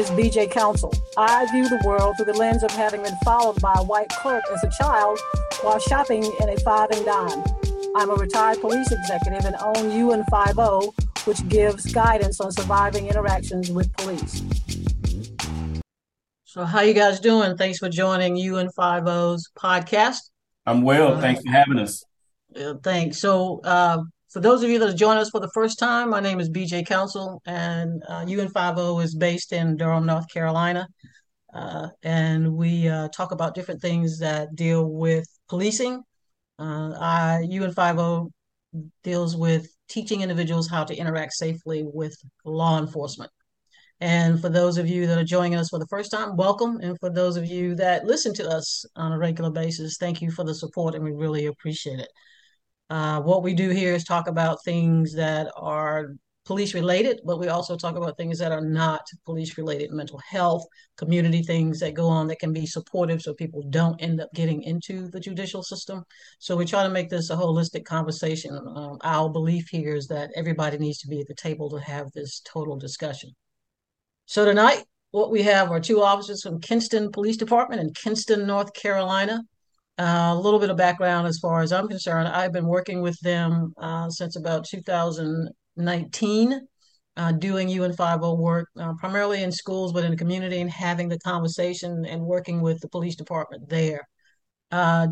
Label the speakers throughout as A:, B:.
A: is BJ Council. I view the world through the lens of having been followed by a white clerk as a child while shopping in a five and dime. I'm a retired police executive and own You & Five-O, which gives guidance on surviving interactions with police.
B: So, how you guys doing? Thanks for joining You & Five-O's podcast.
C: I'm well. Uh, Thanks for having us.
B: Uh, thanks. So, uh, for those of you that are joining us for the first time, my name is BJ Council, and uh, You & Five-O is based in Durham, North Carolina. Uh, and we uh, talk about different things that deal with policing. Uh, I, You & Five-O deals with teaching individuals how to interact safely with law enforcement. And for those of you that are joining us for the first time, welcome. And for those of you that listen to us on a regular basis, thank you for the support, and we really appreciate it. Uh, what we do here is talk about things that are police related, but we also talk about things that are not police related, mental health, community things that go on that can be supportive so people don't end up getting into the judicial system. So we try to make this a holistic conversation. Um, our belief here is that everybody needs to be at the table to have this total discussion. So tonight, what we have are two officers from Kinston Police Department in Kinston, North Carolina. Uh, a little bit of background as far as I'm concerned. I've been working with them uh, since about 2019, uh, doing You & Five-O work, uh, primarily in schools, but in the community and having the conversation and working with the police department there. Uh,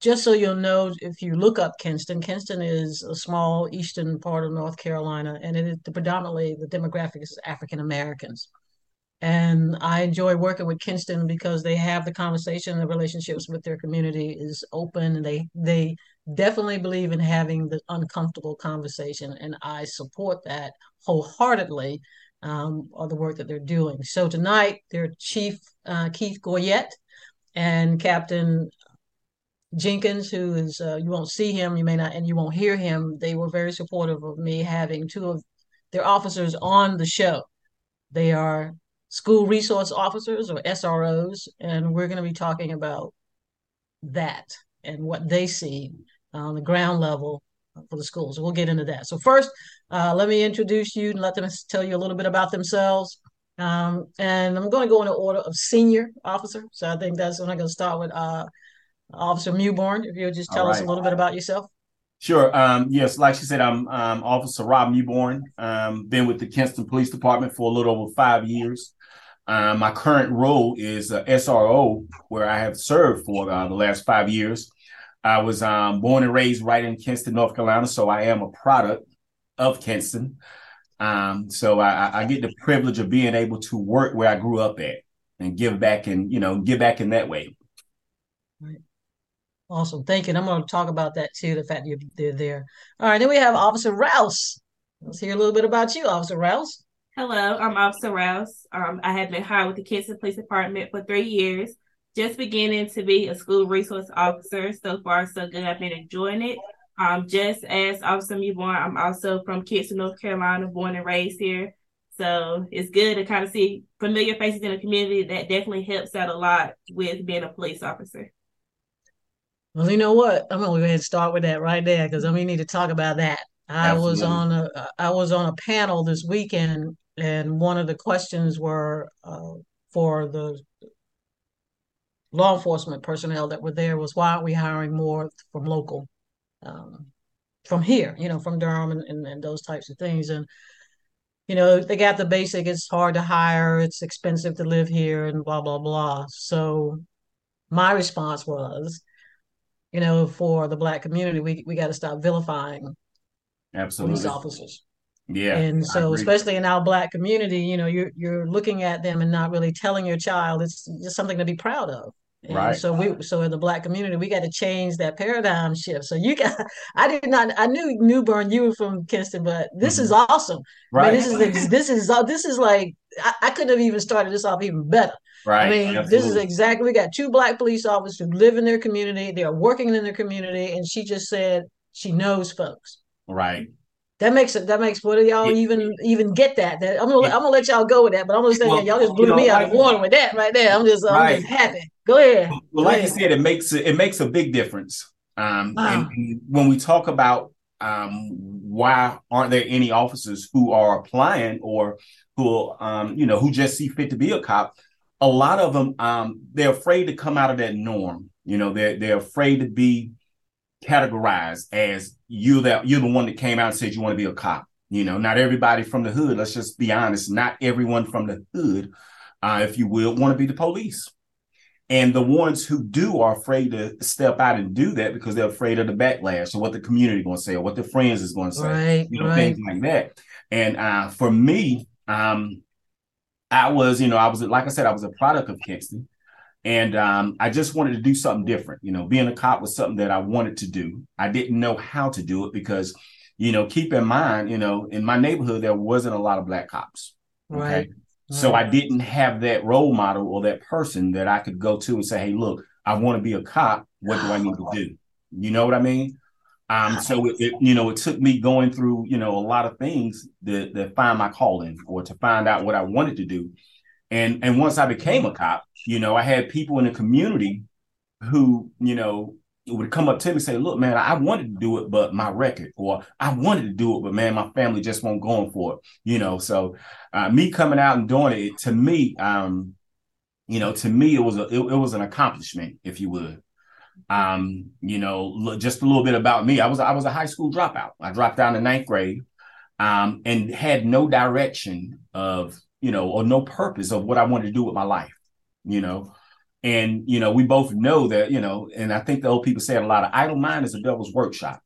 B: just so you'll know, if you look up Kinston, Kinston is a small eastern part of North Carolina, and it is predominantly the demographic is African Americans. And I enjoy working with Kinston because they have the conversation, the relationships with their community is open, and they they definitely believe in having the uncomfortable conversation, and I support that wholeheartedly. Um, the work that they're doing. So tonight, their chief uh, Keith Goyette and Captain Jenkins, who is uh, you won't see him, you may not, and you won't hear him. They were very supportive of me having two of their officers on the show. They are school resource officers or SROs, and we're going to be talking about that and what they see on the ground level for the schools. We'll get into that. So first, uh, let me introduce you and let them tell you a little bit about themselves. Um, and I'm going to go in the order of senior officer. So I think that's when I'm going to start with uh, Officer Mewborn. If you'll just tell right. us a little bit about yourself.
C: Sure. Um, yes, like she said, I'm um, Officer Rob Mewborn. Um, been with the Kinston Police Department for a little over five years. Uh, my current role is uh, SRO, where I have served for uh, the last five years. I was um, born and raised right in Kinston, North Carolina, so I am a product of Kinston. Um, so I, I, get the privilege of being able to work where I grew up at and give back and you know give back in that way.
B: Right. Awesome, thank you. And I'm going to talk about that too. The fact you're, you're there. All right, then we have Officer Rouse. Let's hear a little bit about you, Officer Rouse.
D: Hello, I'm Officer Rouse. Um, I have been hired with the Kinston Police Department for three years, just beginning to be a school resource officer. So far, so good. I've been enjoying it. Um, just as Officer Mewborn, I'm also from Kinston, North Carolina, born and raised here. So it's good to kind of see familiar faces in the community. That definitely helps out a lot with being a police officer.
B: Well, you know what? I'm gonna go ahead and start with that right there because I mean, we need to talk about that. I Absolutely. was on a I was on a panel this weekend and one of the questions were uh, for the law enforcement personnel that were there was why aren't we hiring more from local um, from here you know from durham and, and, and, those types of things? And you know they got the basic it's hard to hire it's expensive to live here and blah blah blah. So my response was you know for the black community we, we got to stop vilifying
C: Absolutely.
B: police officers
C: yeah.
B: And so especially in our black community, you know, you're you're looking at them and not really telling your child it's just something to be proud of. And
C: right.
B: So we so in the black community, we got to change that paradigm shift. So you got I did not I knew Mewborn you were from Kinston, but this mm-hmm. is awesome. Right. I mean, this is this is this is like I, I, couldn't have even started this off even better.
C: Right.
B: I mean, Absolutely. this is exactly we got two black police officers who live in their community, they are working in their community, and she just said she knows folks.
C: Right.
B: That makes it. That makes what y'all yeah. even even get that? That I'm gonna yeah. I'm gonna let y'all go with that, but I'm gonna say well, y'all just blew you know, me out of water with that right there. I'm just right. I'm just happy. Go ahead.
C: Well,
B: go
C: like
B: ahead.
C: you said, it makes it makes a big difference. Um, wow. and, and when we talk about um, why aren't there any officers who are applying or who um, you know who just see fit to be a cop? A lot of them um, they're afraid to come out of that norm. You know, they're they're afraid to be categorized as you that you're the one that came out and said you want to be a cop. You know, not everybody from the hood. Let's just be honest. Not everyone from the hood, uh, if you will, want to be the police. And the ones who do are afraid to step out and do that because they're afraid of the backlash or what the community going to say or what their friends is going to say,
B: right,
C: you know,
B: right.
C: things like that. And uh, for me, um, I was, you know, I was like I said, I was a product of Kinston, and um, I just wanted to do something different. You know, being a cop was something that I wanted to do. I didn't know how to do it because, you know, keep in mind, you know, in my neighborhood there wasn't a lot of black cops. Okay.
B: Right.
C: So I didn't have that role model or that person that I could go to and say, "Hey, look, I want to be a cop. What do I need to do?" You know what I mean? Um, so it, it, you know, it took me going through, you know, a lot of things to, to find my calling or to find out what I wanted to do. And and once I became a cop, you know, I had people in the community who, you know, would come up to me and say, "Look, man, I wanted to do it, but my record," or "I wanted to do it, but man, my family just won't go for it." You know, so uh, me coming out and doing it to me, um, you know, to me it was a it, it was an accomplishment, if you would. Um, you know, just a little bit about me. I was I was a high school dropout. I dropped out in ninth grade, um, and had no direction of you know or no purpose of what I wanted to do with my life. You know, and you know we both know that you know, and I think the old people say a lot. Of idle mind is a devil's workshop.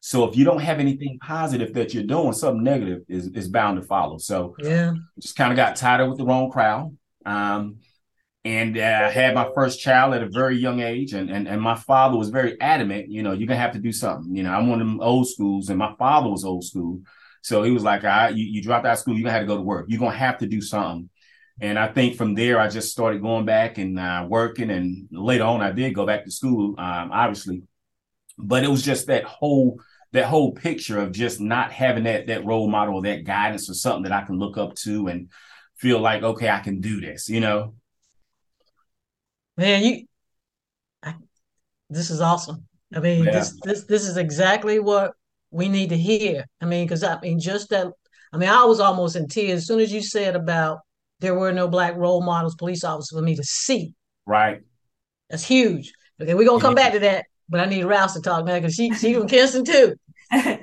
C: So if you don't have anything positive that you're doing, something negative is is bound to follow. So
B: yeah,
C: just kind of got tied up with the wrong crowd. Um, and uh, had my first child at a very young age and, and and my father was very adamant you know you're gonna have to do something you know i'm one of them old schools and my father was old school so he was like right you, you dropped out of school you're gonna have to go to work. You're gonna have to do something. And i think from there i just started going back and uh, working. And later on i did go back to school um, obviously. But it was just that whole that whole picture of just not having that that role model or that guidance or something that i can look up to and feel like okay i can do this you know?
B: Man, you, I, this is awesome. I mean,
C: Yeah.
B: this this this is exactly what we need to hear. I mean, because I mean, just that. I mean, I was almost in tears as soon as you said about there were no black role models, police officers for me to see.
C: right
B: That's huge. Okay, we're gonna come back to that, but I need Rouse to talk now because she she from Kinston too.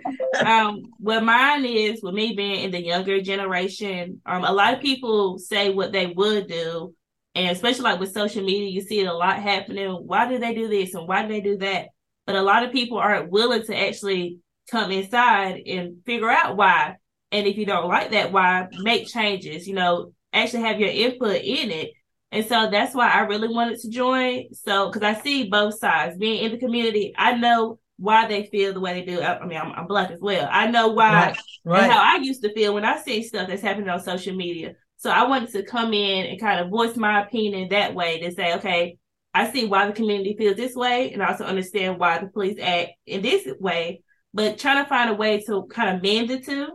D: um, what mine is with me being in the younger generation, um, a lot of people say what they would do, and especially like with social media, you see it a lot happening. Why do they do this and why do they do that? But a lot of people aren't willing to actually come inside and figure out why. And if you don't like that why, make changes. You know, actually have your input in it. And so that's why I really wanted to join. So, because I see both sides. Being in the community, I know why they feel the way they do. I, I mean, I'm, I'm black as well. I know why
B: Right,
D: and how. I used to feel when I see stuff that's happening on social media. So I wanted to come in and kind of voice my opinion that way to say, okay, I see why the community feels this way, and also understand why the police act in this way. But trying to find a way to kind of mend the two.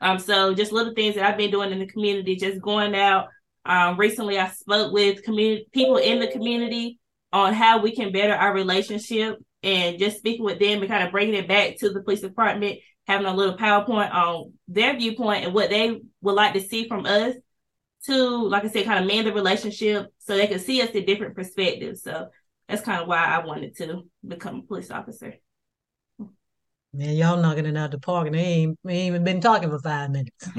D: Um, so just little things that I've been doing in the community, just going out. Um, recently I spoke with community people in the community on how we can better our relationship and just speaking with them and kind of bringing it back to the police department, having a little PowerPoint on their viewpoint and what they would like to see from us to, like I said, kind of mend the relationship so they can see us in different perspectives. So that's kind of why I wanted to become a police officer.
B: Man, y'all knocking it out the park, and they ain't, we ain't even been talking for five minutes.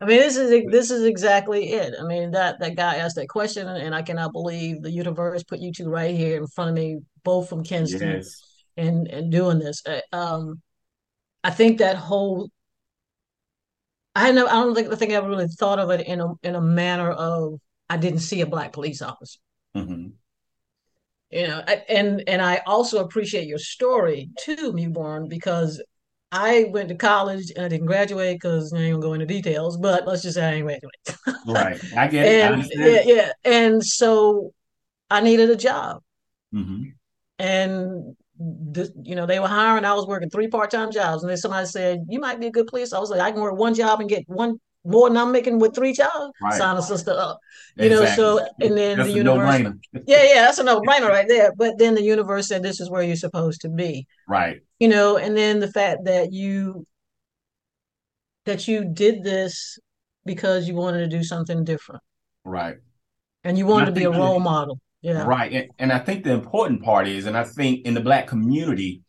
B: I mean, this is this is exactly it. I mean, that that guy asked that question, and I cannot believe the universe put you two right here in front of me, both from Kinston,
C: yes
B: and and doing this. Uh, Um, I think that whole. I know. I don't think I think I ever really thought of it in a in a manner of I didn't see a black police officer.
C: Mhm.
B: You know, I- and and I also appreciate your story too, Mewborn, because I went to college and I didn't graduate because I ain't gonna go into details, but let's just say I ain't graduate.
C: right i get it I
B: yeah, yeah. And so I needed a job.
C: Mhm.
B: And the, you know, they were hiring. I was working three part-time jobs. And then somebody said, You might be a good police. I was like, I can work one job and get one more than I'm making with three child,
C: Right.
B: sign a sister up. You know, so and then
C: That's
B: the universe. yeah, yeah, that's a no brainer right there. But then the universe said this is where you're supposed to be.
C: Right.
B: You know, and then the fact that you that you did this because you wanted to do something different
C: Right.
B: and you wanted to be a role model. Yeah.
C: Right. And, and I think the important part is, and I think in the black community,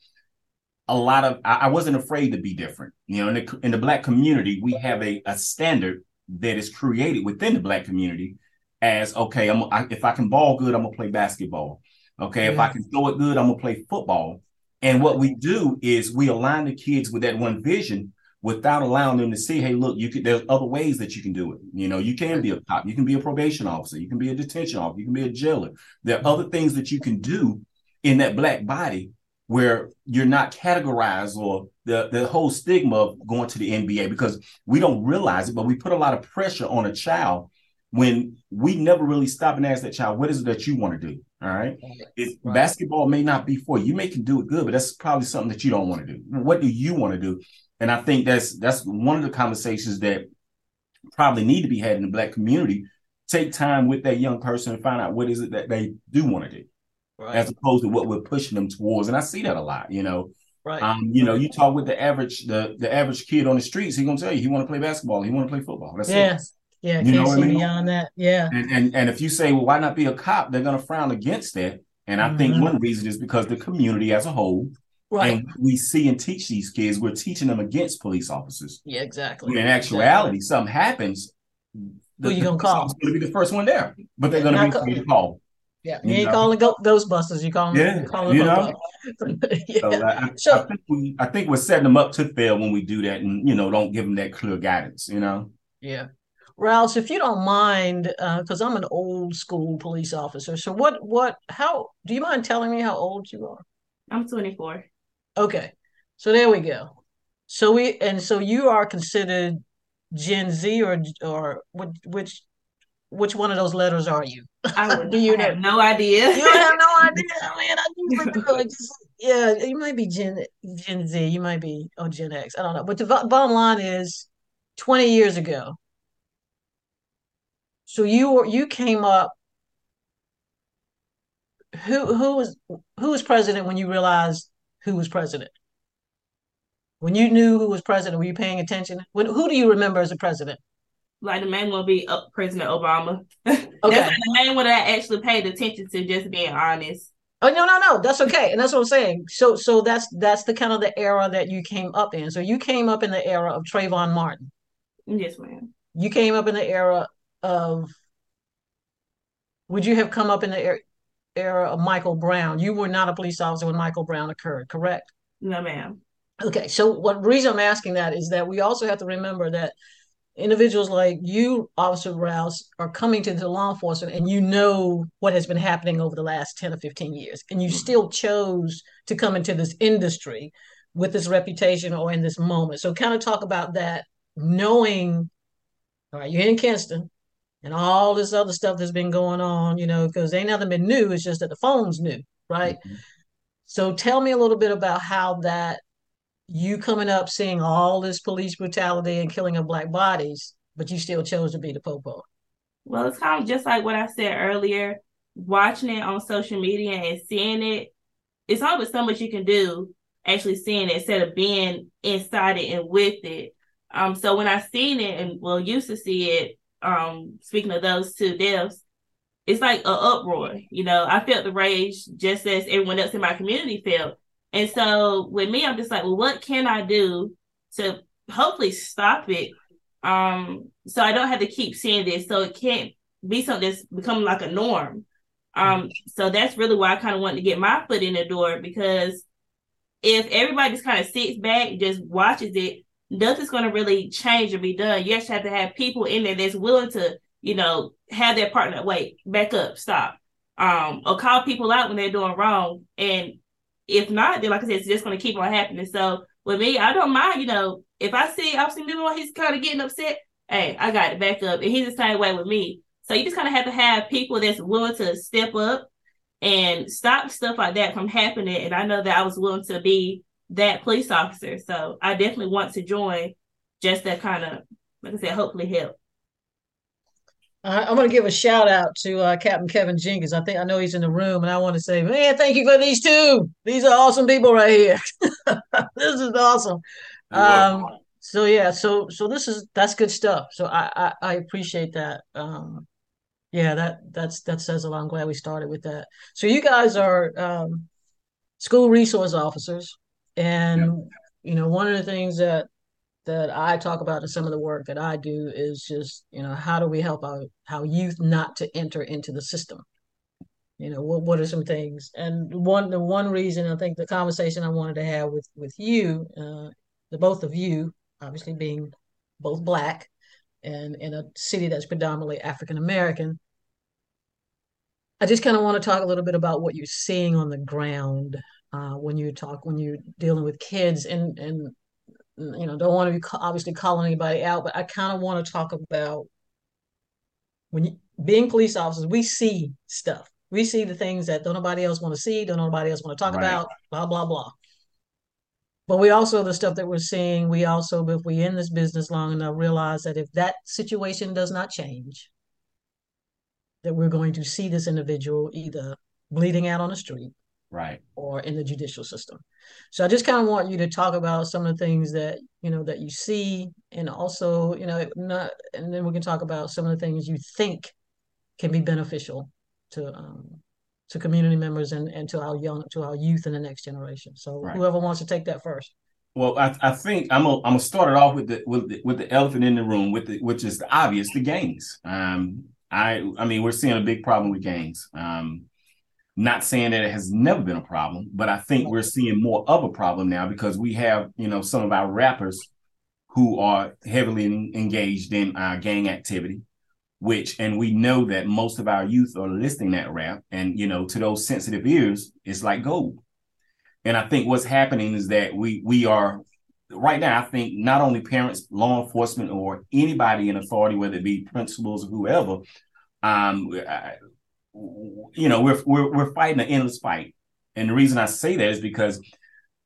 C: a lot of I, I wasn't afraid to be different. You know, in the in the black community, we have a, a standard that is created within the black community as okay, I'm I, if I can ball good, I'm gonna play basketball. Okay, if I can throw it good, I'm gonna play football. And what we do is we align the kids with that one vision without allowing them to see, hey, look, you could there's other ways that you can do it. You know, you can be a cop, you can be a probation officer, you can be a detention officer, you can be a jailer. There are other things that you can do in that black body where you're not categorized or the, the whole stigma of going to the NBA because we don't realize it, but we put a lot of pressure on a child when we never really stop and ask that child, what is it that you want to do? All right. It,
B: Right.
C: Basketball may not be for you. You may can do it good, but that's probably something that you don't want to do. What do you want to do? And I think that's that's one of the conversations that probably need to be had in the black community. Take time with that young person and find out what is it that they do want to do,
B: Right.
C: as opposed to what we're pushing them towards. And I see that a lot. You know,
B: right.
C: um, you know, you talk with the average the the average kid on the streets, he gonna tell you he want to play basketball, he want to play football. That's
B: Yeah.
C: it.
B: yeah.
C: you know what I mean?
B: beyond that. Yeah.
C: And, and and if you say, well, why not be a cop? They're gonna frown against that. And I think
B: Mhm.
C: one reason is because the community as a whole,
B: Right.
C: and we see and teach these kids, we're teaching them against police officers.
B: yeah, exactly.
C: When in actuality, something happens.
B: Who you gonna call?
C: officer's gonna be the first one there, but they're gonna be
B: call-
C: to call.
B: Yeah.
C: you
B: You ain't
C: know?
B: calling go- Ghostbusters. You calling
C: Yeah,
B: you calling
C: you
B: Popo. yeah.
C: So I, I-
B: So-
C: I think we, I think we're setting them up to fail when we do that, and you know, don't give them that clear guidance. You know,
B: Yeah. Rouse, if you don't mind, uh, because I'm an old school police officer. So what what how do you mind telling me how old you are?
D: I'm 24.
B: Okay. So there we go. So we and so you are considered Gen Z or or which which which one of those letters are you?
D: I
B: Do you
D: I have no idea.
B: You have no idea, man. I do. Just, yeah, you might be Gen Gen Z, you might be oh Gen X. I don't know. But the bo- bottom line is, 20 years ago. So you were you came up. Who who was who was president when you realized who was president? When you knew who was president, were you paying attention? When who do you remember as a president?
D: Like the main one be uh, President Obama.
B: Okay.
D: That's the main one that I actually paid attention to, just being honest.
B: Oh no, no, no. That's okay. And that's what I'm saying. So so that's that's the kind of the era that you came up in. So you came up in the era of Trayvon Martin.
D: Yes, ma'am.
B: You came up in the era of would you have come up in the era, era of Michael Brown? You were not a police officer when Michael Brown occurred, correct?
D: No, ma'am.
B: Okay, so what reason I'm asking that is that we also have to remember that individuals like you, Officer Rouse, are coming to the law enforcement and you know what has been happening over the last 10 or 15 years, and you
C: Mhm.
B: still chose to come into this industry with this reputation or in this moment. So kind of talk about that, knowing, all right, you're in Kinston and all this other stuff that's been going on, you know, because ain't nothing been new, it's just that the phone's new, right?
C: Mhm.
B: So tell me a little bit about how that you coming up seeing all this police brutality and killing of black bodies, but you still chose to be the popo.
D: Well, it's kind of just like what I said earlier, watching it on social media and seeing it. It's always so much you can do actually seeing it instead of being inside it and with it. Um, so when I seen it and well used to see it, um, speaking of those two deaths, it's like a uproar. You know, I felt the rage just as everyone else in my community felt. And so with me, I'm just like, well, what can I do to hopefully stop it? Um, so I don't have to keep seeing this. So it can't be something that's becoming like a norm. Um, so that's really why I kind of wanted to get my foot in the door because if everybody just kind of sits back just watches it, nothing's going to really change or be done. You actually have to have people in there that's willing to, you know, have their partner wait, back up, stop, um, or call people out when they're doing wrong. And if not, then like I said, it's just going to keep on happening. So with me, I don't mind, you know, if I see I've Officer Miller, he's kind of getting upset, hey, I got it back up. And he's the same way with me. So you just kind of have to have people that's willing to step up and stop stuff like that from happening. And I know that I was willing to be that police officer. So I definitely want to join just to kind of like I said, hopefully help.
B: I'm going to give a shout out to uh, Captain Kevin Jenkins. I think I know he's in the room, and I want to say, man, thank you for these two. These are awesome people right here. this is awesome. Um, so yeah, so so this is that's good stuff. So I I, I appreciate that. Um, yeah, that that's that says a lot. I'm glad we started with that. So you guys are um, school resource officers, and yeah. you know one of the things that that I talk about in some of the work that I do is just, you know, how do we help our, our youth not to enter into the system? You know, what what are some things? And one the one reason I think the conversation I wanted to have with with you, uh, the both of you, obviously being both black and in a city that's predominantly African American, I just kind of want to talk a little bit about what you're seeing on the ground uh, when you talk when you're dealing with kids and and you know, don't want to be obviously calling anybody out, but I kind of want to talk about when you, being police officers, we see stuff. We see the things that don't nobody else want to see, don't nobody else want to talk right. about, blah blah blah. But we also the stuff that we're seeing. We also, if we in this business long enough, realize that if that situation does not change, that we're going to see this individual either bleeding out on the street,
C: right,
B: or in the judicial system. So I just kind of want you to talk about some of the things that you know that you see, and also you know not, and then we can talk about some of the things you think can be beneficial to um, to community members and, and to our young to our youth and the next generation. So right. whoever wants to take that first.
C: Well, I, I think I'm gonna, I'm gonna start it off with the with the, with the elephant in the room, with the which is the obvious, the gangs. Um, I I mean, we're seeing a big problem with gangs. Um, not saying that it has never been a problem, but I think we're seeing more of a problem now because we have, you know, some of our rappers who are heavily engaged in uh, gang activity, which, and we know that most of our youth are listening that rap, and you know, to those sensitive ears, it's like gold. And I think what's happening is that we we are right now. I think not only parents, law enforcement, or anybody in authority, whether it be principals or whoever, um, you know, we're we're we're fighting an endless fight, and the reason I say that is because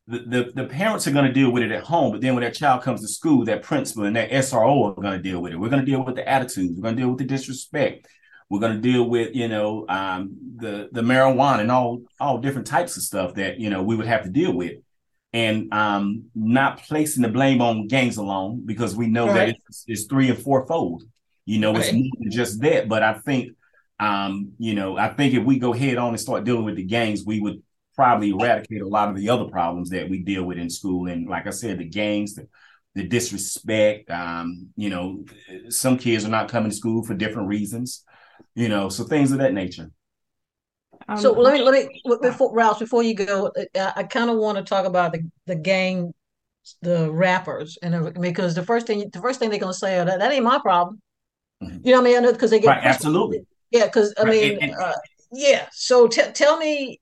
C: the the, the parents are going to deal with it at home, but then when that child comes to school, that principal and that SRO are going to deal with it. We're going to deal with the attitudes. We're going to deal with the disrespect. We're going to deal with you know um, the the marijuana and all all different types of stuff that you know we would have to deal with, and um, not placing the blame on gangs alone because we know right. that it's, it's, three and fourfold. You know, it's right. more than just that. But I think um, you know, I think if we go head on and start dealing with the gangs, we would probably eradicate a lot of the other problems that we deal with in school. And like I said, the gangs, the, the disrespect, um, you know, some kids are not coming to school for different reasons, you know, so things of that nature.
B: Um, so let me let me before Ralph before you go, I, I kind of want to talk about the the gang, the rappers, and because the first thing the first thing they're gonna say, oh, that, that ain't my problem. Mm-hmm. You know what I mean? Because they get
C: right, absolutely
B: yeah, because I mean, uh, yeah. So t- tell me,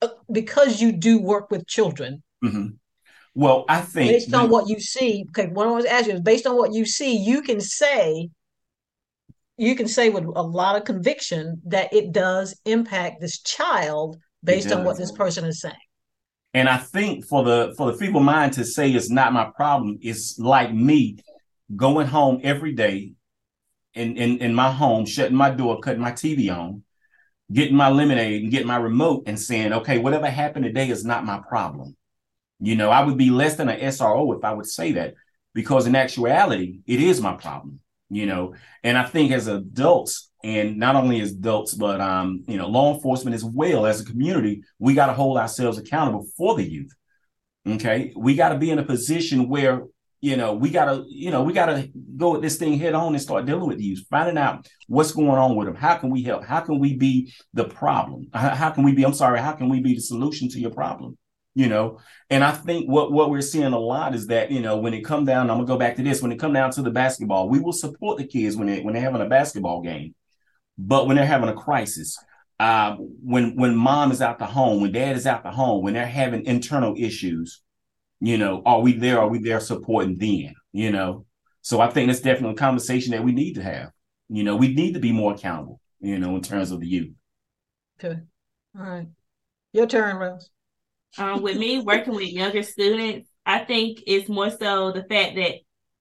B: uh, because you do work with children.
C: Mm-hmm. Well, I think
B: based on what you see, okay, what I was asking is based on what you see, you can say, you can say with a lot of conviction that it does impact this child based on what this person is saying.
C: And I think for the for the feeble mind to say it's not my problem, it's like me going home every day in, in, in my home, shutting my door, cutting my TV on, getting my lemonade and getting my remote and saying, okay, whatever happened today is not my problem. You know, I would be less than an SRO if I would say that, because in actuality, it is my problem, you know. And I think as adults, and not only as adults, but um, you know, law enforcement as well as a community, we got to hold ourselves accountable for the youth. Okay. We got to be in a position where you know, we gotta, you know, we gotta go at this thing head on and start dealing with these, finding out what's going on with them. How can we help? How can we be the problem? How, can we be? I'm sorry. How can we be the solution to your problem? You know, and I think what what we're seeing a lot is that you know when it come down, I'm gonna go back to this. When it come down to the basketball, we will support the kids when they when they're having a basketball game, but when they're having a crisis, uh, when when mom is out the home, when dad is out the home, when they're having internal issues, you know, are we there? Are we there supporting them? You know, so I think that's definitely a conversation that we need to have. You know, we need to be more accountable. You know, in terms of the youth.
B: Okay, all right, your turn, Rose.
D: Um, with me working with younger students, I think it's more so the fact that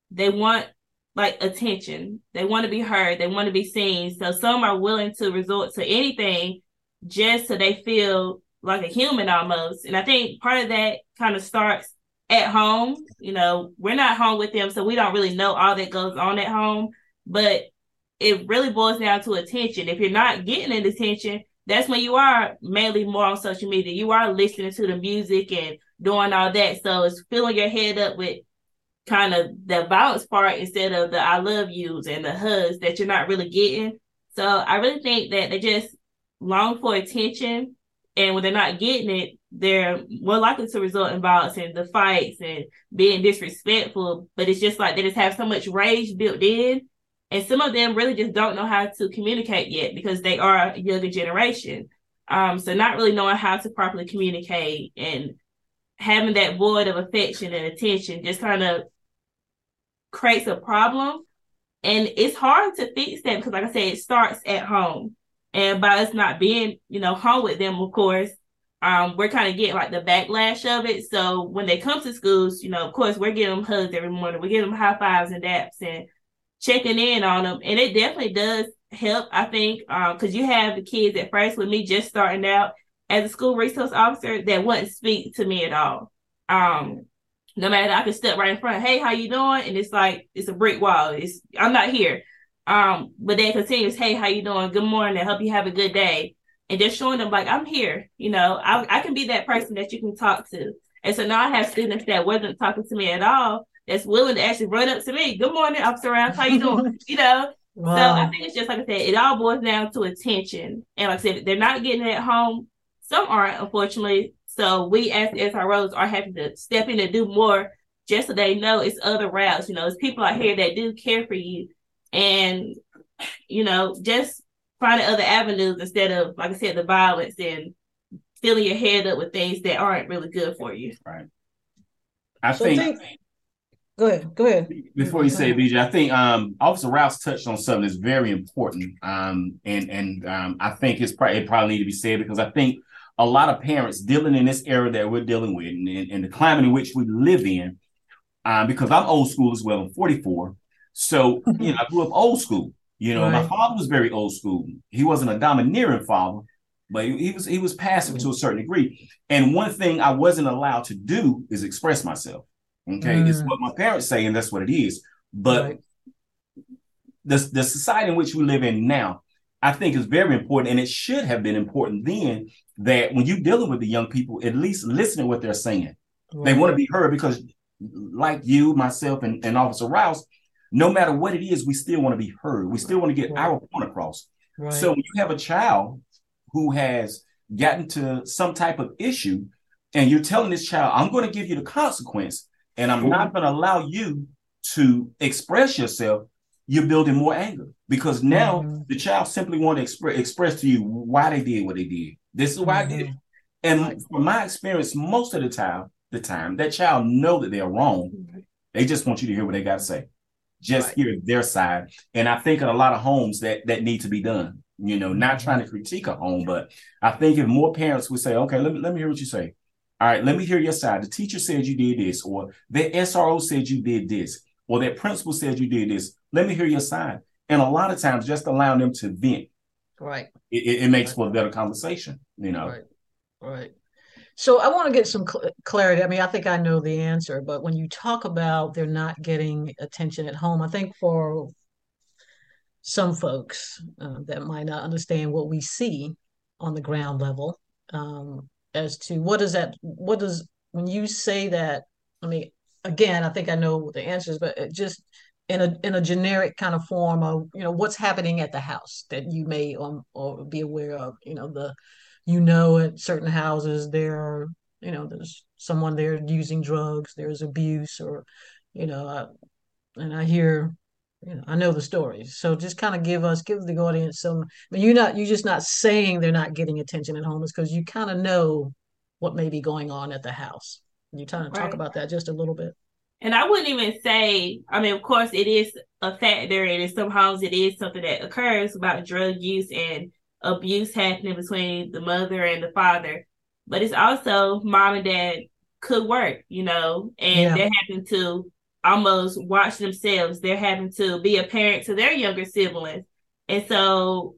D: they want like attention. They want to be heard. They want to be seen. So some are willing to resort to anything just so they feel like a human almost. And I think part of that kind of starts at home. You know, we're not home with them, so we don't really know all that goes on at home. But it really boils down to attention. If you're not getting an attention, that's when you are mainly more on social media. You are listening to the music and doing all that. So it's filling your head up with kind of the violence part instead of the I love yous and the hugs that you're not really getting. So I really think that they just long for attention and when they're not getting it, they're more likely to result in violence and the fights and being disrespectful. But it's just like they just have so much rage built in. And some of them really just don't know how to communicate yet because they are a younger generation. Um, so not really knowing how to properly communicate and having that void of affection and attention just kind of creates a problem. And it's hard to fix that because, like I said, it starts at home. And by us not being, you know, home with them, of course, um, we're kind of getting like the backlash of it. So when they come to schools, you know, of course, we're getting them hugs every morning. We're getting them high fives and daps and checking in on them. And it definitely does help, I think, because um, you have the kids at first with me just starting out as a school resource officer that wouldn't speak to me at all. Um, no matter I could step right in front, hey, how you doing? And it's like it's a brick wall. It's I'm not here. Um, but they continues, hey, how you doing? Good morning. I hope you have a good day. And just showing them like I'm here, you know, I, I can be that person that you can talk to. And so now I have students that wasn't talking to me at all, that's willing to actually run up to me. Good morning, Officer Rouse. How you doing? you know? Wow. So I think it's just like I said, it all boils down to attention. And like I said, they're not getting it at home. Some aren't, unfortunately. So we as SROs are having to step in and do more just so they know it's other routes. You know, it's people out here that do care for you and you know just finding other avenues instead of like i said the violence and filling your head up with things that aren't really good for you
C: right i so think, think,
B: go ahead go ahead
C: before you say bj i think um officer rouse touched on something that's very important um and and um i think it's probably it probably need to be said because i think a lot of parents dealing in this era that we're dealing with and, and the climate in which we live in um, because I'm old school as well. I'm 44. So, you know, I grew up old school. You know, right. my father was very old school. He wasn't a domineering father, but he, he was he was passive to a certain degree. And one thing I wasn't allowed to do is express myself. Okay, mm. it's what my parents say, and that's what it is. But right. the the society in which we live in now, I think is very important, and it should have been important then. That when you're dealing with the young people, at least listen to what they're saying. Right. They want to be heard because, like you, myself, and, and Officer Rouse, no matter what it is, we still want to be heard. We still want to get right. our point across. Right. So when you have a child who has gotten to some type of issue, and you're telling this child, I'm going to give you the consequence, and I'm not going to allow you to express yourself, you're building more anger because now mm-hmm. the child simply want to express express to you why they did what they did. This is why mm-hmm. I did it. Mm-hmm. And from my experience, most of the time, the time that child know that they're wrong. They just want you to hear what they got to say just right. hear their side. And I think in a lot of homes that that need to be done. You know, not mm-hmm. trying to critique a home, but I think if more parents would say, okay, let me let me hear what you say. All right, let me hear your side. The teacher said you did this, or the SRO said you did this, or that principal said you did this. Let me hear your side. And a lot of times, just allowing them to vent,
B: right,
C: it, it makes right. for a better conversation. You know,
B: right, right. So I want to get some cl- clarity. I mean, I think I know the answer, but when you talk about they're not getting attention at home, I think for some folks uh, that might not understand what we see on the ground level um, as to what does that, what does, when you say that, I mean, again, I think I know the answers, but just in a in a generic kind of form of you know what's happening at the house that you may um, or be aware of you know the you know at certain houses there are you know there's someone there using drugs there's abuse or you know I, and i hear you know i know the stories. So just kind of give us give the audience some mean, you're not you're just not saying they're not getting attention at home it's because you kind of know what may be going on at the house. You trying to right. talk about that just a little bit?
D: And I wouldn't even say, I mean, of course, it is a factor, and in some homes, it is something that occurs about drug use and abuse happening between the mother and the father. But it's also mom and dad could work, you know, and yeah. they're having to almost watch themselves. They're having to be a parent to their younger siblings. And so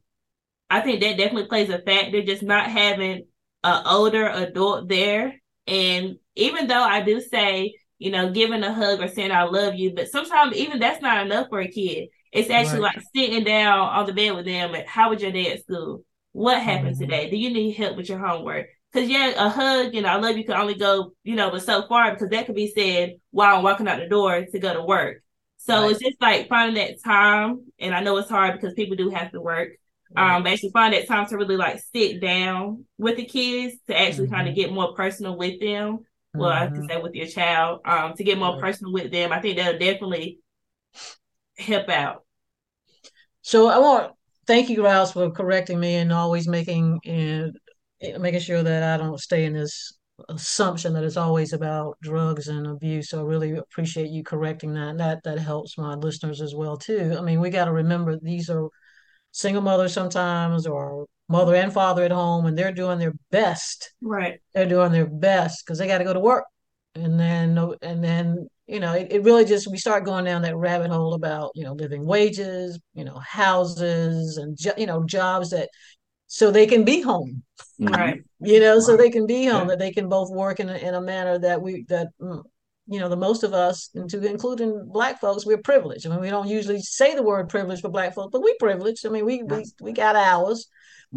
D: I think that definitely plays a factor, just not having an older adult there. And even though I do say, you know, giving a hug or saying I love you, but sometimes even that's not enough for a kid. It's actually right. like sitting down on the bed with them and how was your day at school? What happened mm-hmm. today? Do you need help with your homework? Because yeah, a hug and I love you can only go, you know, but so far because that could be said while I'm walking out the door to go to work. So right. it's just like finding that time, and I know it's hard because people do have to work. Right. Um, actually find that time to really like sit down with the kids to actually mm-hmm. kind of get more personal with them. Well, mm-hmm. I can say with your child, um, to get more personal with them. I think that'll definitely help out.
B: So I want thank you, Rouse, for correcting me and always making and making sure that I don't stay in this assumption that it's always about drugs and abuse. So I really appreciate you correcting that. And that that helps my listeners as well too. I mean, we got to remember these are single mothers sometimes or mother and father at home and they're doing their best.
D: Right.
B: They're doing their best because they got to go to work. And then and then you know it, it really just we start going down that rabbit hole about you know living wages you know houses and jo- you know jobs that so they can be home
D: right
B: you know right. so they can be home yeah. that they can both work in a, in a manner that we that mm, you know the most of us and to including black folks we're privileged. I mean we don't usually say the word privilege for black folks but we privileged. I mean we we, we got ours.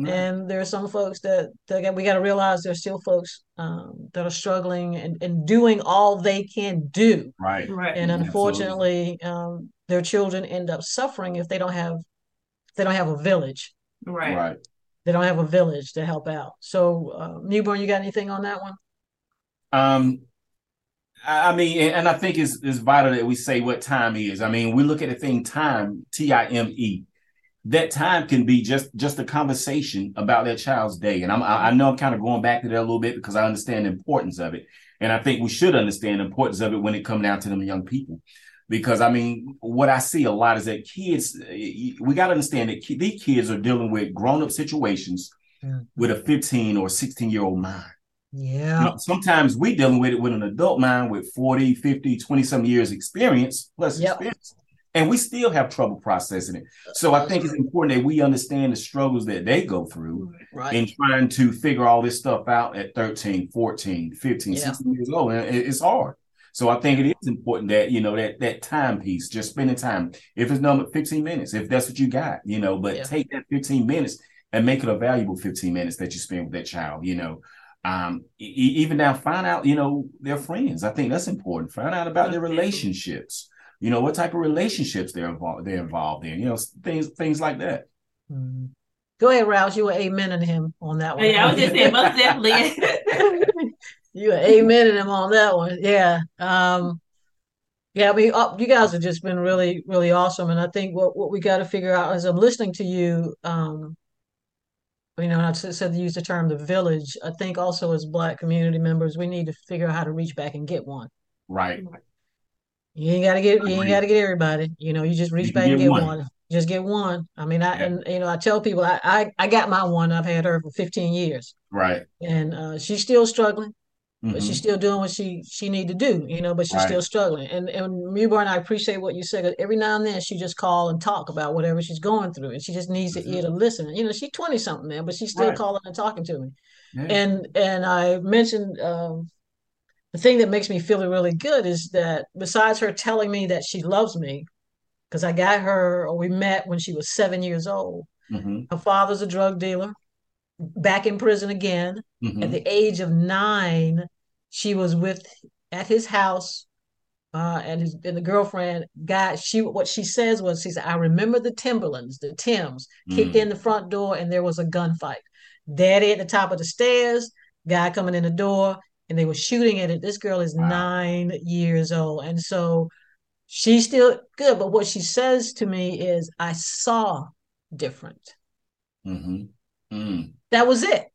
B: And there are some folks that, that we got to realize there's still folks um, that are struggling and, and doing all they can do.
C: Right.
D: Right.
B: And unfortunately um, their children end up suffering if they don't have they don't have a village.
D: Right.
C: Right.
B: They don't have a village to help out. So, uh, Mewborn, you got anything on that one?
C: Um, I mean, and I think it's, it's vital that we say what time is. I mean, we look at the thing time, T I M E. That time can be just just a conversation about that child's day, and I'm I know I'm kind of going back to that a little bit because I understand the importance of it, and I think we should understand the importance of it when it comes down to them young people because I mean, what I see a lot is that kids, we got to understand that these kids are dealing with grown up situations mm-hmm. with a 15 or 16 year old mind.
B: Yeah. You know,
C: sometimes we dealing with it with an adult mind with 40, 50, 20 some years experience plus yep. experience. And we still have trouble processing it. So I think it's important that we understand the struggles that they go through right. in trying to figure all this stuff out at 13, 14, 15, yeah. 16 years old. And it's hard. So I think it is important that you know that that time piece, just spending time. If it's number 15 minutes, if that's what you got, you know, but yeah. take that 15 minutes and make it a valuable 15 minutes that you spend with that child, you know. Um, e- even now, find out, you know, their friends. I think that's important. Find out about their relationships. You know, what type of relationships they're involved they're involved in. You know, things things like that.
B: Mm-hmm. Go ahead, Rouse. You were amen amening him on that one.
D: Yeah, I was just saying, most definitely.
B: You amen and him on that one. Yeah. Um, yeah, I mean, uh, you guys have just been really, really awesome. And I think what, what we got to figure out as I'm listening to you, um, you know, I said to use the term the village. I think also as Black community members, we need to figure out how to reach back and get one.
C: Right.
B: You ain't got to get, you ain't got to get everybody. You know, you just reach you back and get one. one. Just get one. I mean, I yeah. and you know, I tell people I, I I got my one. I've had her for 15 years.
C: Right.
B: And uh, she's still struggling. Mm-hmm. But she's mm-hmm. still doing what she she need to do, you know. But she's right. still struggling. And and Mewborn, I appreciate what you said. Every now and then, she just call and talk about whatever she's going through, and she just needs mm-hmm. ear to listen. You know, she's twenty something now, but she's still right. calling and talking to me. Yeah. And and I mentioned um, the thing that makes me feel really good is that besides her telling me that she loves me, because I got her or we met when she was seven years old. Mm-hmm. Her father's a drug dealer back in prison again. Mm-hmm. At the age of nine, she was with at his house, uh, and his and the girlfriend got she what she says was she said, I remember the Timberlands, the Tims, mm. kicked in the front door and there was a gunfight. Daddy at the top of the stairs, guy coming in the door, and they were shooting at it. This girl is wow. nine years old. And so she's still good. But what she says to me is, I saw different.
C: Mm-hmm. Mm.
B: That was it.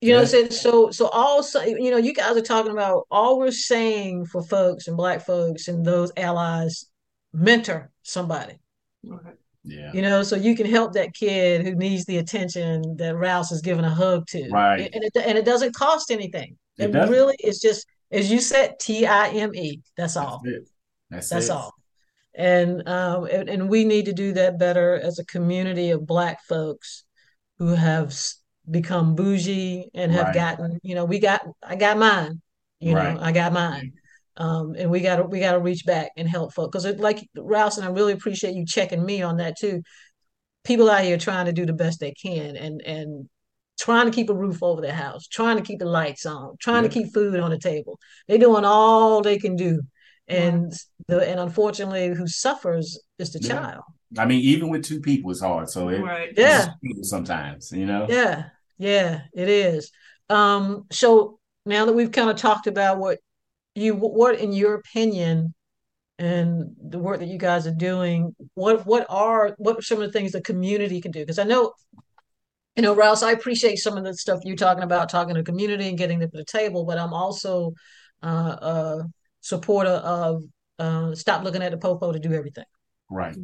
B: You know what I'm saying? So so also, you know, you guys are talking about all we're saying for folks and black folks and those allies, mentor somebody. Right.
C: Yeah.
B: You know, so you can help that kid who needs the attention that Rouse is giving a hug to.
C: Right.
B: And it and it doesn't cost anything.
C: It,
B: it really is just as you said, T I M E. That's all.
C: That's That's,
B: That's
C: it.
B: all. And um and, and we need to do that better as a community of black folks who have s- become bougie and have
C: Right.
B: gotten, you know, we got I got mine, you
C: Right.
B: know, I got mine. Um, and we gotta we gotta reach back and help folks. Because it like Rouse, and I really appreciate you checking me on that too. People out here trying to do the best they can and and trying to keep a roof over their house, trying to keep the lights on, trying to keep food on the table. They're doing all they can do. And the and unfortunately who suffers is the
C: Yeah.
B: child.
C: I mean, even with two people, it's hard. So it,
D: Right.
B: Yeah.
C: sometimes, you know.
B: Yeah, yeah, it is. Um, so now that we've kind of talked about what you, what in your opinion, and the work that you guys are doing, what what are what are some of the things the community can do? Because I know, you know, Rouse, I appreciate some of the stuff you're talking about, talking to the community and getting them to the table, but I'm also uh, a supporter of uh, stop looking at the popo to do everything.
C: Right.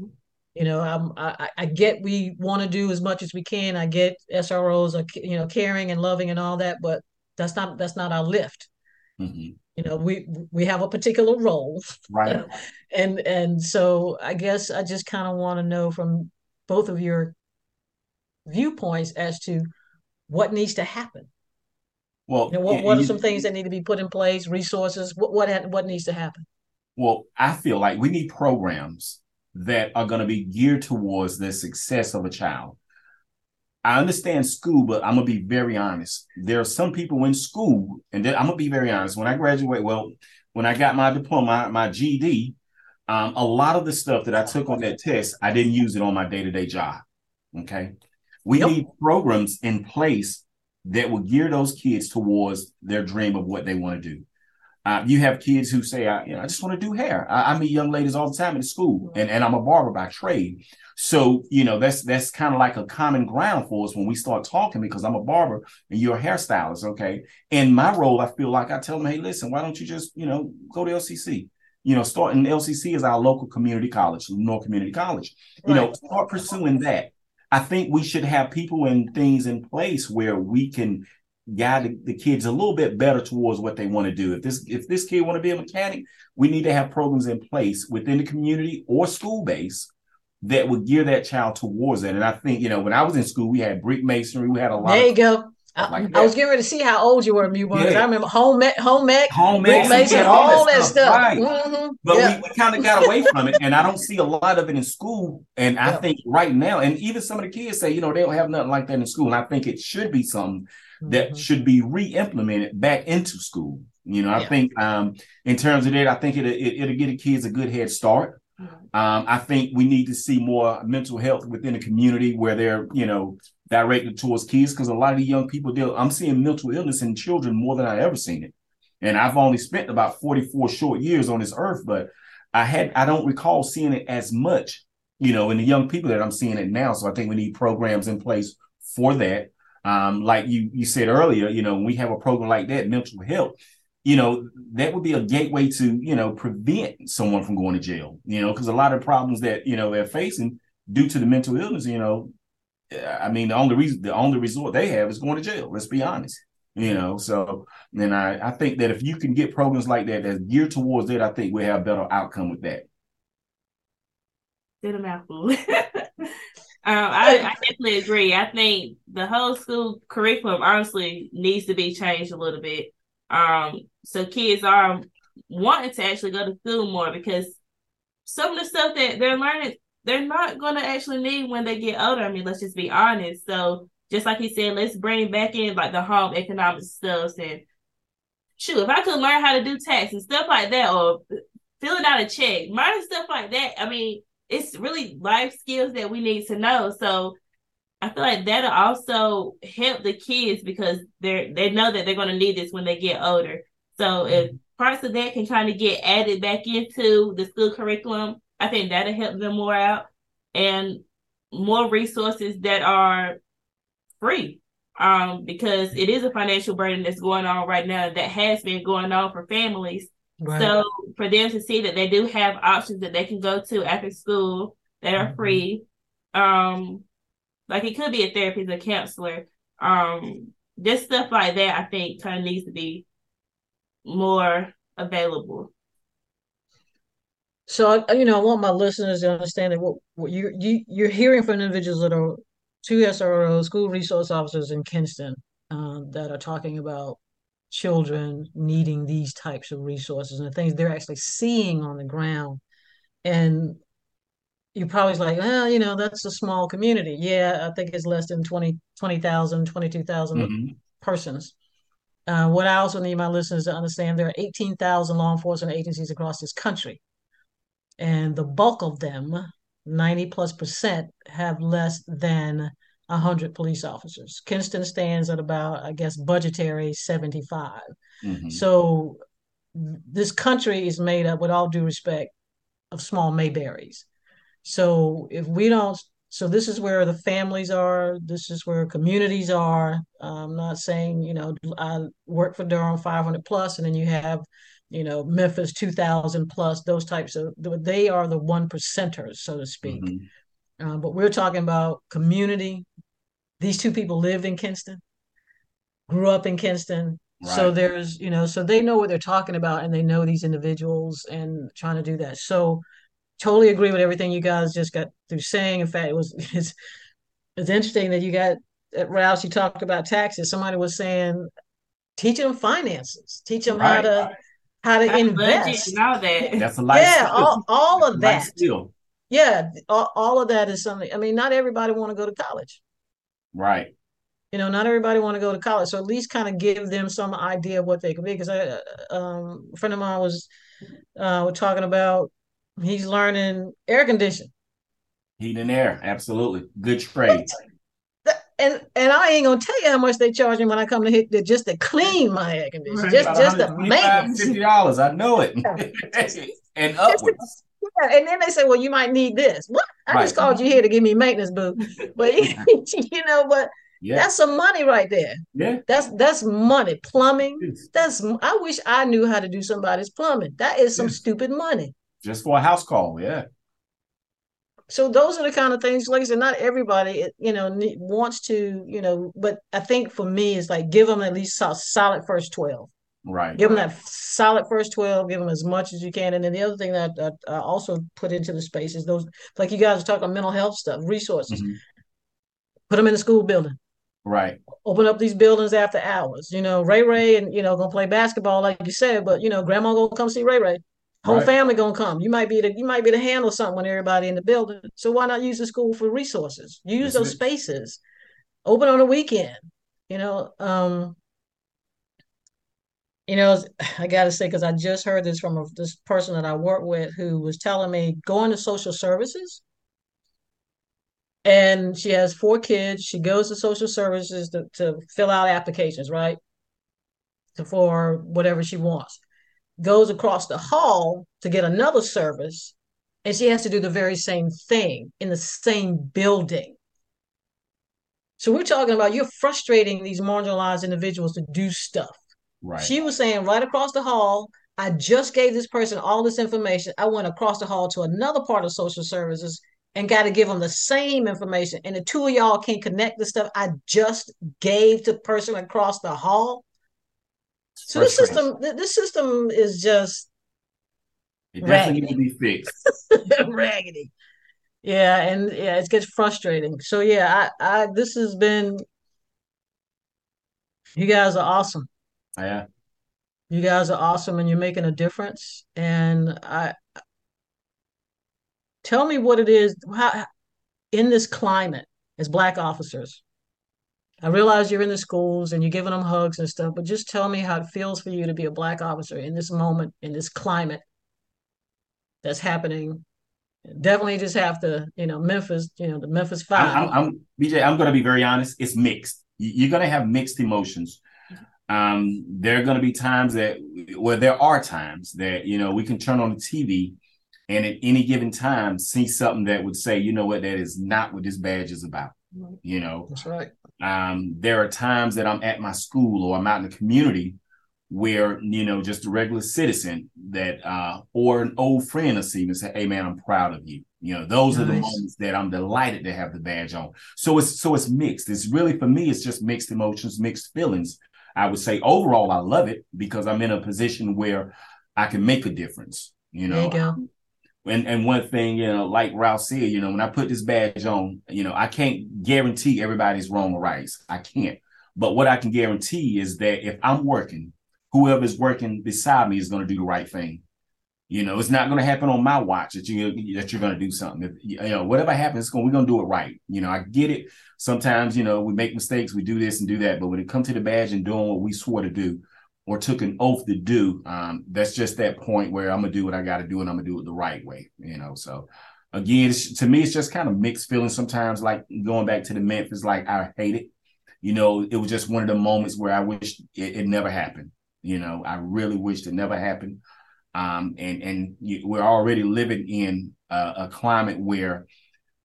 B: You know, I'm, I, I get we want to do as much as we can. I get SROs are, you know, caring and loving and all that, but that's not that's not our lift.
C: hmm
B: You know, we we have a particular role,
C: Right.
B: and and so I guess I just kind of want to know from both of your viewpoints as to what needs to happen.
C: Well,
B: You know, what what are some things that need to be put in place, resources? What what what needs to happen?
C: Well, I feel like we need programs that are going to be geared towards the success of a child. I understand school, but I'm gonna be very honest. There are some people in school, and then I'm gonna be very honest. When I graduate, well, when I got my diploma, my GD, um, a lot of the stuff that I took on that test, I didn't use it on my day to day job. Okay, we
B: Yep.
C: need programs in place that will gear those kids towards their dream of what they want to do. Uh, you have kids who say, I, you know, I just want to do hair. I, I meet young ladies all the time in school, and, and I'm a barber by trade. So, you know, that's that's kind of like a common ground for us when we start talking because I'm a barber and you're a hairstylist. Okay. In my role, I feel like I tell them, hey, listen, why don't you just, you know, go to LCC? You know, start in LCC is our local community college, Lenoir Community College. You know, start pursuing that. I think we should have people and things in place where we can guide the, kids a little bit better towards what they want to do. If this if this kid want to be a mechanic, we need to have programs in place within the community or school base that would gear that child towards that. And I think you know when I was in school, we had brick masonry, we had a lot
B: There you
C: of
B: go. I,
C: like
B: I was getting ready to see how old you were, because
C: Yeah.
B: I remember home ec, home ec,
C: home ec,
B: mason,
C: had
B: all that stuff.
C: Right.
B: Mhm.
C: But
B: Yeah.
C: we, we kind of got away from it, and I don't see a lot of it in school. And I
B: Yeah.
C: think right now, and even some of the kids say, you know, they don't have nothing like that in school. And I think it should be something that
B: Mhm.
C: should be re-implemented back into school. You know, I think um, in terms of that, I think it, it it'll get the kids a good head start. Um, I think we need to see more mental health within the community where they're, you know, directed towards kids because a lot of the young people deal. I'm seeing mental illness in children more than I ever seen it, and I've only spent about 44 short years on this earth, but I had I don't recall seeing it as much, you know, in the young people that I'm seeing it now. So I think we need programs in place for that. Um, like you you said earlier, you know, when we have a program like that, mental health, you know, that would be a gateway to, you know, prevent someone from going to jail, you know, because a lot of problems that, you know, they're facing due to the mental illness, you know, I mean, the only reason, the only resort they have is going to jail. Let's be honest, you know. So, and I, I think that if you can get programs like that that's geared towards that, I think we'll have better outcome with that.
D: Did a mouthful. um, I, I definitely agree. I think the whole school curriculum honestly needs to be changed a little bit. Um, so kids are wanting to actually go to school more because some of the stuff that they're learning, they're not going to actually need when they get older. I mean, let's just be honest. So, just like he said, let's bring back in like the home economics stuff and shoot, if I could learn how to do tax and stuff like that, or filling out a check, minor stuff like that. I mean, it's really life skills that we need to know. So I feel like that'll also help the kids because they're they know that they're going to need this when they get older. So if mm-hmm. parts of that can kind of get added back into the school curriculum, I think that'll help them more out and more resources that are free. Um, because it is a financial burden that's going on right now that has been going on for families.
B: Right.
D: So for them to see that they do have options that they can go to after school that are
B: Mhm.
D: free, um, like it could be a therapist, a counselor, um, just stuff like that. I think kind of needs to be more available.
B: So you know, I want my listeners to understand that what, what you you you're hearing from individuals that are two SRO school resource officers in Kinston um, that are talking about children needing these types of resources and the things they're actually seeing on the ground. And you're probably like, well, you know, that's a small community. Yeah, I think it's less than 20, 20,000, 22,000 mm-hmm. persons. Uh, what I also need my listeners to understand, there are 18,000 law enforcement agencies across this country. And the bulk of them, 90 plus percent, have less than 100 police officers. Kinston stands at about, I guess, budgetary 75. Mm-hmm. So this country is made up, with all due respect, of small Mayberries. So if we don't, so this is where the families are. This is where communities are. I'm not saying you know I work for Durham 500 plus, and then you have you know Memphis 2000 plus. Those types of they are the one percenters, so to speak. Mm-hmm. Uh, but we're talking about community. These two people lived in Kinston, grew up in Kinston, Right. So there's, you know, so they know what they're talking about and they know these individuals and trying to do that. So totally agree with everything you guys just got through saying. In fact, it was it's it's interesting that you got at Rouse. You talked about taxes. Somebody was saying teach them finances, teach them right. how to how to That's invest.
D: All that.
C: That's a life
B: yeah, skill. all, all of that. Skill. Yeah, all, all of that is something. I mean, not everybody want to go to college.
C: Right.
B: You know, not everybody want to go to college, so at least kind of give them some idea of what they could be. Because I, uh, um, a friend of mine was uh, talking about He's learning air conditioning.
C: Heat and air, absolutely. Good trade.
B: And and I ain't gonna tell you how much they charge me when I come to hit the, just to clean my air conditioner, right. just just the maintenance.
C: Fifty dollars, I know it. and upwards.
B: Yeah, and then they say, "Well, you might need this." What? I right. just called you here to give me maintenance, boo. But you know, but yeah. that's some money right there.
C: Yeah,
B: that's that's money. Plumbing. That's I wish I knew how to do somebody's plumbing. That is some yes. stupid money
C: just for a house call. Yeah.
B: So those are the kind of things, like I said, not everybody, you know, wants to, you know, but I think for me, it's like give them at least a solid first 12.
C: Right.
B: Give them that solid first 12, give them as much as you can. And then the other thing that I also put into the space is those, like you guys are talking mental health stuff, resources. Mm-hmm. Put them in the school building.
C: Right.
B: Open up these buildings after hours. You know, Ray Ray and, you know, gonna play basketball, like you said, but, you know, grandma gonna come see Ray Ray. Whole right. family gonna come. You might be to you might be to handle something when everybody in the building. So why not use the school for resources? Use those spaces. Open on a weekend. You know, um, you know, I gotta say because I just heard this from a, this person that I work with who was telling me going to social services. And she has four kids. She goes to social services to, to fill out applications, right? To, for whatever she wants goes across the hall to get another service, and she has to do the very same thing in the same building. So we're talking about you're frustrating these marginalized individuals to do stuff.
C: Right.
B: She was saying right across the hall, I just gave this person all this information. I went across the hall to another part of social services and got to give them the same information. And the two of y'all can't connect the stuff I just gave to the person across the hall. So this system, this system is just
C: it definitely needs to be fixed.
B: raggedy. Yeah, and yeah, it gets frustrating. So yeah, I, I this has been. You guys are awesome.
C: Yeah.
B: You guys are awesome, and you're making a difference. And I tell me what it is. How in this climate as black officers, I realize you're in the schools and you're giving them hugs and stuff, but just tell me how it feels for you to be a black officer in this moment, in this climate that's happening. Definitely just have to, you know, Memphis, you know, the Memphis Five.
C: I'm, I'm BJ. I'm going to be very honest. It's mixed. You're going to have mixed emotions. Um, there are going to be times that, well, there are times that you know we can turn on the TV and at any given time see something that would say, you know what, that is not what this badge is about. You know,
B: that's right.
C: Um, there are times that I'm at my school or I'm out in the community where, you know, just a regular citizen that, uh, or an old friend will see me and say, Hey man, I'm proud of you. You know, those nice. are the moments that I'm delighted to have the badge on. So it's, so it's mixed. It's really, for me, it's just mixed emotions, mixed feelings. I would say overall, I love it because I'm in a position where I can make a difference, you know.
B: You
C: and and one thing, you know, like Ralph said, you know, when I put this badge on, you know, I can't guarantee everybody's wrong or right. I can't. But what I can guarantee is that if I'm working, whoever's working beside me is going to do the right thing. You know, it's not going to happen on my watch that you that you're going to do something. If, you know, whatever happens, we're going to do it right. You know, I get it. Sometimes, you know, we make mistakes, we do this and do that, but when it comes to the badge and doing what we swore to do, or took an oath to do, um, that's just that point where I'm gonna do what I got to do and I'm gonna do it the right way. You know, so again, to me, it's just kind of mixed feelings sometimes. Like going back to the Memphis, like I hate it. You know, it was just one of the moments where I wish it, it never happened. You know, I really wished it never happened. Um, and and we're already living in a, a climate where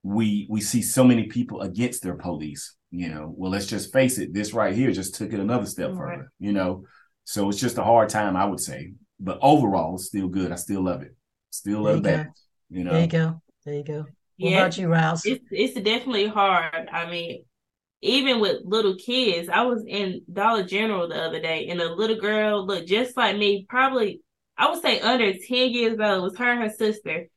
C: we we see so many people against their police. You know, well, let's just face it. This right here just took it another step right. further. You know, so it's just a hard time, I would say. But overall, it's still good. I still love it. Still love that. You know.
B: There you go. There you go. What yeah, about you, Rouse?
D: It's it's definitely hard. I mean, even with little kids, I was in Dollar General the other day, and a little girl looked just like me, probably I would say under 10 years old. It was her and her sister.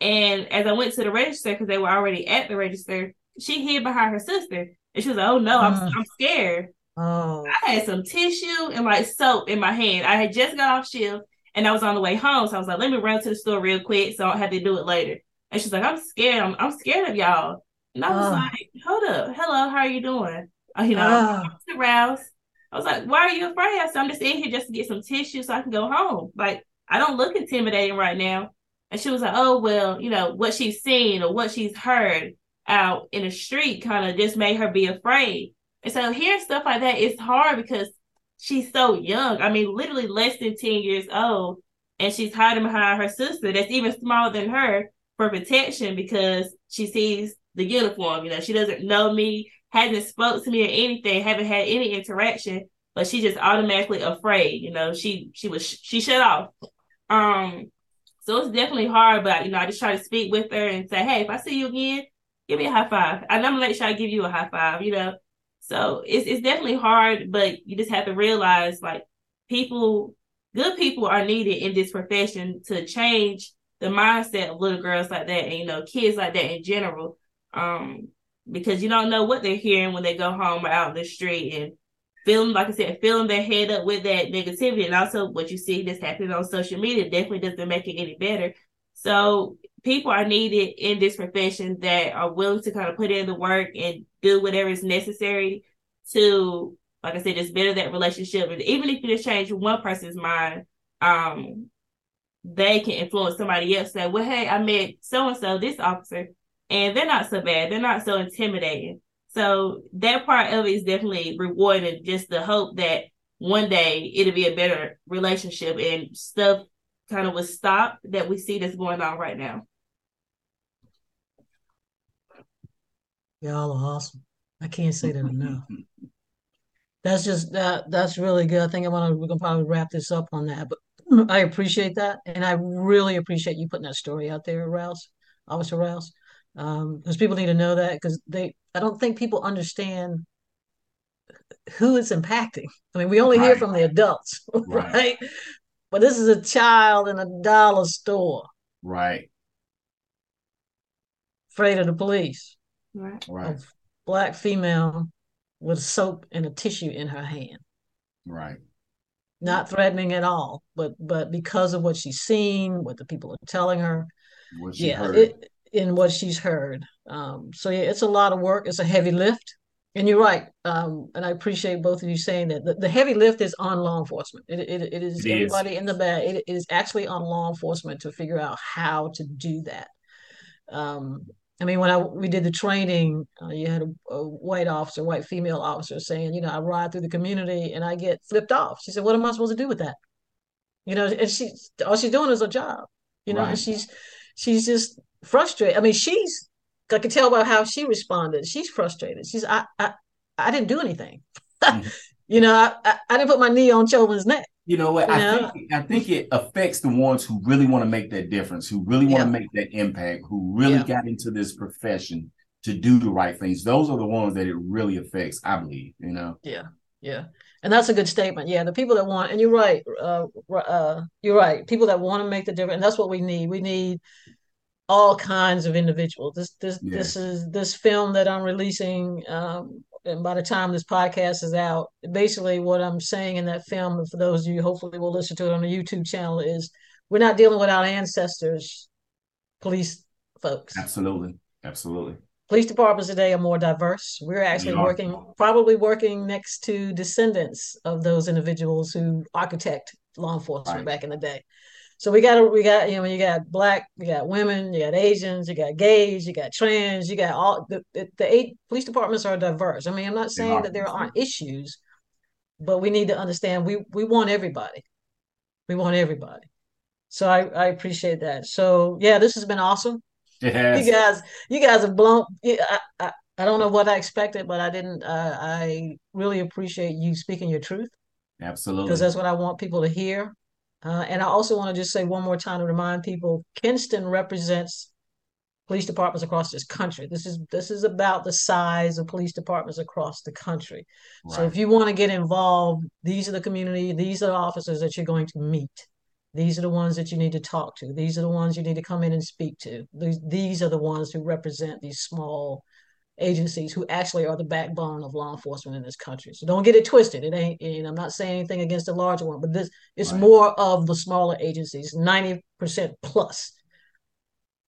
D: And as I went to the register, because they were already at the register, she hid behind her sister. And she was like, Oh no, I'm, uh, I'm scared.
B: Oh.
D: I had some tissue and like soap in my hand. I had just got off shift and I was on the way home. So I was like, let me run to the store real quick so I don't have to do it later. And she's like, I'm scared. I'm, I'm scared of y'all. And I was oh. like, hold up. Hello, how are you doing? Uh, you know, oh. I'm aroused. I was like, why are you afraid? I said, I'm just in here just to get some tissue so I can go home. Like, I don't look intimidating right now. And she was like, oh, well, you know, what she's seen or what she's heard out in the street kind of just made her be afraid. And so hearing stuff like that is hard because she's so young. I mean, literally less than 10 years old. And she's hiding behind her sister that's even smaller than her for protection because she sees the uniform. You know, she doesn't know me, hasn't spoke to me or anything, haven't had any interaction, but she's just automatically afraid. You know, she she was she shut off. Um, so it's definitely hard, but you know, I just try to speak with her and say, hey, if I see you again, give me a high five. And I'm gonna make sure I give you a high five, you know. So it's it's definitely hard, but you just have to realize like people, good people are needed in this profession to change the mindset of little girls like that and you know kids like that in general. Um, because you don't know what they're hearing when they go home or out in the street and feeling like I said, filling their head up with that negativity and also what you see that's happening on social media definitely doesn't make it any better. So people are needed in this profession that are willing to kind of put in the work and do whatever is necessary to, like I said, just better that relationship. And even if you just change one person's mind, um, they can influence somebody else. Say, well, hey, I met so and so, this officer, and they're not so bad. They're not so intimidating. So that part of it is definitely rewarding. Just the hope that one day it'll be a better relationship and stuff kind of will stop that we see that's going on right now.
B: Y'all are awesome. I can't say that enough. That's just that that's really good. I think I'm gonna we're gonna probably wrap this up on that. But I appreciate that. And I really appreciate you putting that story out there, Rouse, Officer Rouse. Um, because people need to know that because they I don't think people understand who it's impacting. I mean, we only right. hear from the adults, right. right? But this is a child in a dollar store.
C: Right.
B: Afraid of the police.
D: Right.
C: Right.
B: A black female with soap and a tissue in her hand.
C: Right.
B: Not threatening at all, but but because of what she's seen, what the people are telling her.
C: What she
B: yeah,
C: heard.
B: It, in what she's heard. Um, so yeah, it's a lot of work. It's a heavy lift. And you're right. Um, and I appreciate both of you saying that. The, the heavy lift is on law enforcement. It, it, it is it everybody is. in the bag. It, it is actually on law enforcement to figure out how to do that. Um, I mean, when I we did the training, uh, you had a, a, white officer, white female officer, saying, you know, I ride through the community and I get flipped off. She said, "What am I supposed to do with that?" You know, and she all she's doing is a job. You know, right. and she's she's just frustrated. I mean, she's I can tell by how she responded. She's frustrated. She's I I, I didn't do anything. mm-hmm. You know, I, I, I didn't put my knee on Chauvin's neck.
C: You know what? I think I think it affects the ones who really want to make that difference, who really want yeah. to make that impact, who really yeah. got into this profession to do the right things. Those are the ones that it really affects, I believe. You know.
B: Yeah, yeah, and that's a good statement. Yeah, the people that want, and you're right. Uh, uh, you're right. People that want to make the difference, and that's what we need. We need all kinds of individuals. This this
C: Yeah.
B: this is this film that I'm releasing. Um, and by the time this podcast is out, basically what I'm saying in that film, and for those of you hopefully will listen to it on the YouTube channel, is we're not dealing with our ancestors, police folks.
C: Absolutely. Absolutely.
B: Police departments today are more diverse. We're actually working, probably working next to descendants of those individuals who architect law enforcement
C: Right.
B: back in the day. So we got, we got, you know, you got black, you got women, you got Asians, you got gays, you got trans, you got all the the, the eight police departments are diverse. I mean, I'm not saying that there aren't issues, but we need to understand we we want everybody. We want everybody. So I I appreciate that. So yeah, this has been awesome
C: has.
B: you guys you guys have blown I, I, I don't know what I expected, but I didn't uh, I really appreciate you speaking your truth
C: Absolutely.
B: because that's what I want people to hear. Uh, and I also want to just say one more time to remind people Kinston represents police departments across this country. This is this is about the size of police departments across the country. So if you want to get involved, these are the community, these are the officers that you're going to meet. These are the ones that you need to talk to. These are the ones you need to come in and speak to. These these are the ones who represent these small agencies who actually are the backbone of law enforcement in this country. So don't get it twisted. It ain't, and I'm not saying anything against the larger one, but this it's
C: Right.
B: more of the smaller agencies, 90% plus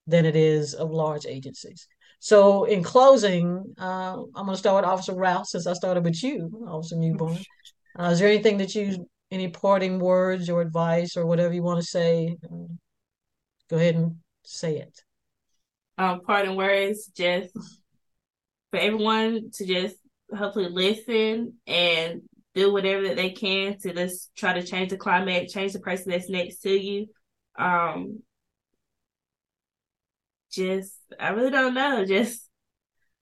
B: than it is of large agencies. So in closing, uh, I'm going to start with Officer Rouse since I started with you, Officer Mewborn. Uh, is there anything that you, any parting words or advice or whatever you want to say? Go ahead and say it.
D: um parting words just for everyone to just hopefully listen and do whatever that they can to just try to change the climate, change the person that's next to you. Um just I really don't know. Just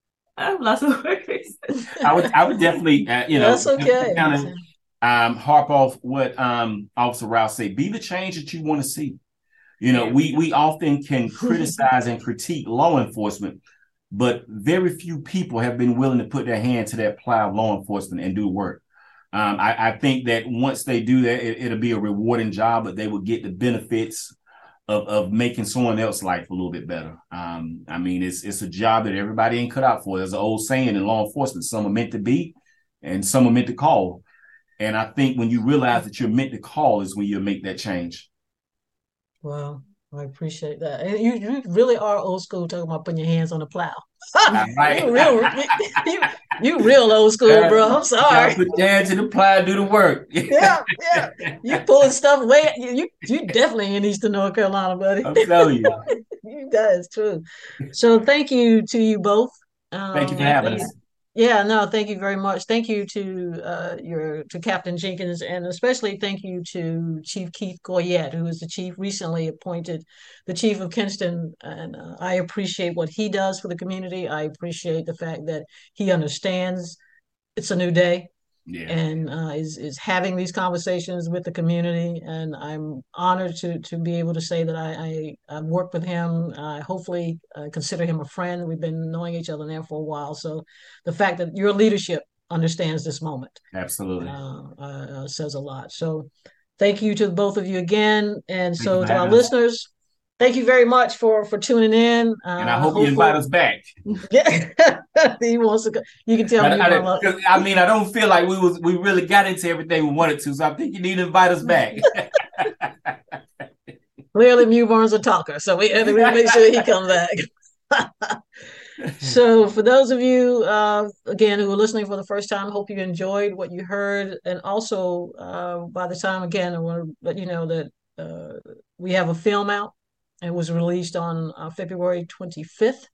D: I've lost my words.
C: I would I would definitely uh, you know
B: That's okay.
C: kind of um harp off what um Officer Rouse said. Be the change that you want to see. You know,
D: Yeah.
C: we we often can criticize and critique law enforcement, but very few people have been willing to put their hand to that plow of law enforcement and do work. Um, I, I think that once they do that, it, it'll be a rewarding job, but they will get the benefits of, of making someone else's life a little bit better. Um, I mean, it's it's a job that everybody ain't cut out for. There's an old saying in law enforcement: some are meant to be, and some are meant to call. And I think when you realize that you're meant to call is when you make that change.
B: Wow, I appreciate that. And you, you really are old school talking about putting your hands on the plow.
C: Right.
B: you real, you, you real old school, bro. I'm sorry.
C: put your hands to the plow, and do the work.
B: Yeah, yeah. You pulling stuff way. You, you, definitely in Eastern North Carolina, buddy.
C: I'm telling you.
B: You guys, true. So thank you to you both.
C: Thank you for
B: Um,
C: having us.
B: Yeah, no, thank you very much. Thank you to uh, your to Captain Jenkins, and especially thank you to Chief Keith Goyette, who is the chief recently appointed, the chief of Kinston. And uh, I appreciate what he does for the community. I appreciate the fact that he understands it's a new day
C: Yeah.
B: and uh, is is having these conversations with the community. And I'm honored to to be able to say that I I, I work with him. I hopefully uh, consider him a friend. We've been knowing each other now for a while, so the fact that your leadership understands this moment
C: Absolutely.
B: uh, uh, says a lot. So thank you to both of you again, and so to our listeners. Thank you very much for for tuning in. Uh,
C: and I hope you invite us back.
B: Yeah, he wants to go. You can tell
C: I,
B: me.
C: I- I mean, I don't feel like we was we really got into everything we wanted to, so I think you need to invite us back.
B: Clearly, Mewborn's a talker, so we have to make sure he comes back. so, for those of you, uh, again, who are listening for the first time, hope you enjoyed what you heard. And also, uh, by the time, again, I want to let you know that uh, we have a film out. It was released on uh, February 25th.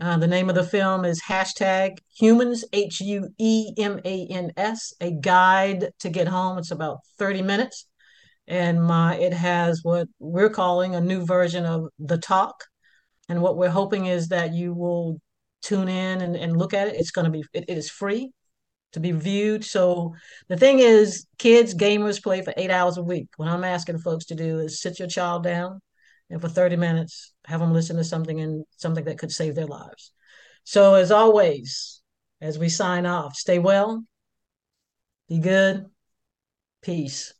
B: Uh, the name of the film is hashtag Huemans, H U E M A N S, a guide to get home. It's about 30 minutes. And my it has what we're calling a new version of the talk. And what we're hoping is that you will tune in and, and look at it. It's going to be it, it is free to be viewed. So the thing is kids gamers play for eight hours a week. What i'm asking folks to do is sit your child down and for 30 minutes have them listen to something and something that could save their lives. So as always as we sign off stay well be good peace